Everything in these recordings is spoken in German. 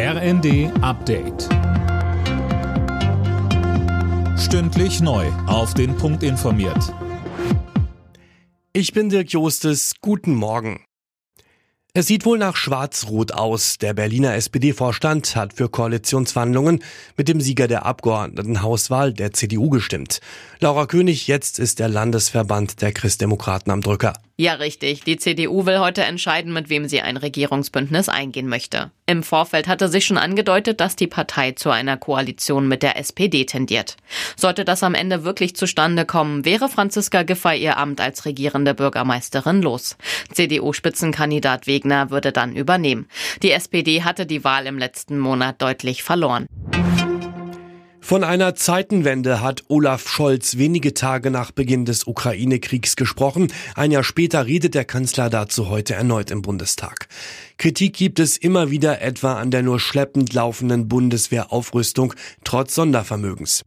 RND Update. Stündlich neu. Auf den Punkt informiert. Ich bin Dirk Jostes. Guten Morgen. Es sieht wohl nach Schwarz-Rot aus. Der Berliner SPD-Vorstand hat für Koalitionsverhandlungen mit dem Sieger der Abgeordnetenhauswahl der CDU gestimmt. Laura König, jetzt ist der Landesverband der Christdemokraten am Drücker. Ja, richtig. Die CDU will heute entscheiden, mit wem sie ein Regierungsbündnis eingehen möchte. Im Vorfeld hatte sich schon angedeutet, dass die Partei zu einer Koalition mit der SPD tendiert. Sollte das am Ende wirklich zustande kommen, wäre Franziska Giffey ihr Amt als regierende Bürgermeisterin los. CDU-Spitzenkandidat Wegner würde dann übernehmen. Die SPD hatte die Wahl im letzten Monat deutlich verloren. Von einer Zeitenwende hat Olaf Scholz wenige Tage nach Beginn des Ukraine-Kriegs gesprochen. Ein Jahr später redet der Kanzler dazu heute erneut im Bundestag. Kritik gibt es immer wieder etwa an der nur schleppend laufenden Bundeswehraufrüstung trotz Sondervermögens.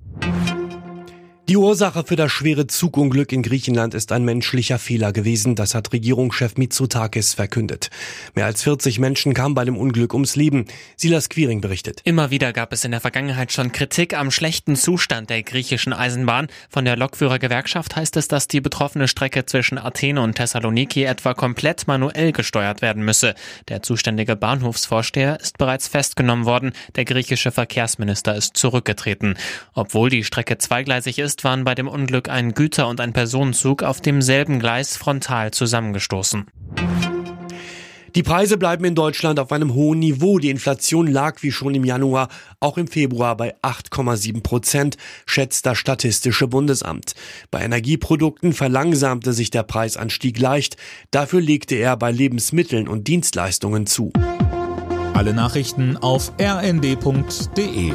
Die Ursache für das schwere Zugunglück in Griechenland ist ein menschlicher Fehler gewesen, das hat Regierungschef Mitsotakis verkündet. Mehr als 40 Menschen kamen bei dem Unglück ums Leben. Silas Quiring berichtet. Immer wieder gab es in der Vergangenheit schon Kritik am schlechten Zustand der griechischen Eisenbahn. Von der Lokführergewerkschaft heißt es, dass die betroffene Strecke zwischen Athen und Thessaloniki etwa komplett manuell gesteuert werden müsse. Der zuständige Bahnhofsvorsteher ist bereits festgenommen worden. Der griechische Verkehrsminister ist zurückgetreten. Obwohl die Strecke zweigleisig ist, waren bei dem Unglück ein Güter- und ein Personenzug auf demselben Gleis frontal zusammengestoßen. Die Preise bleiben in Deutschland auf einem hohen Niveau. Die Inflation lag wie schon im Januar auch im Februar bei 8,7 Prozent, schätzt das Statistische Bundesamt. Bei Energieprodukten verlangsamte sich der Preisanstieg leicht. Dafür legte er bei Lebensmitteln und Dienstleistungen zu. Alle Nachrichten auf rnd.de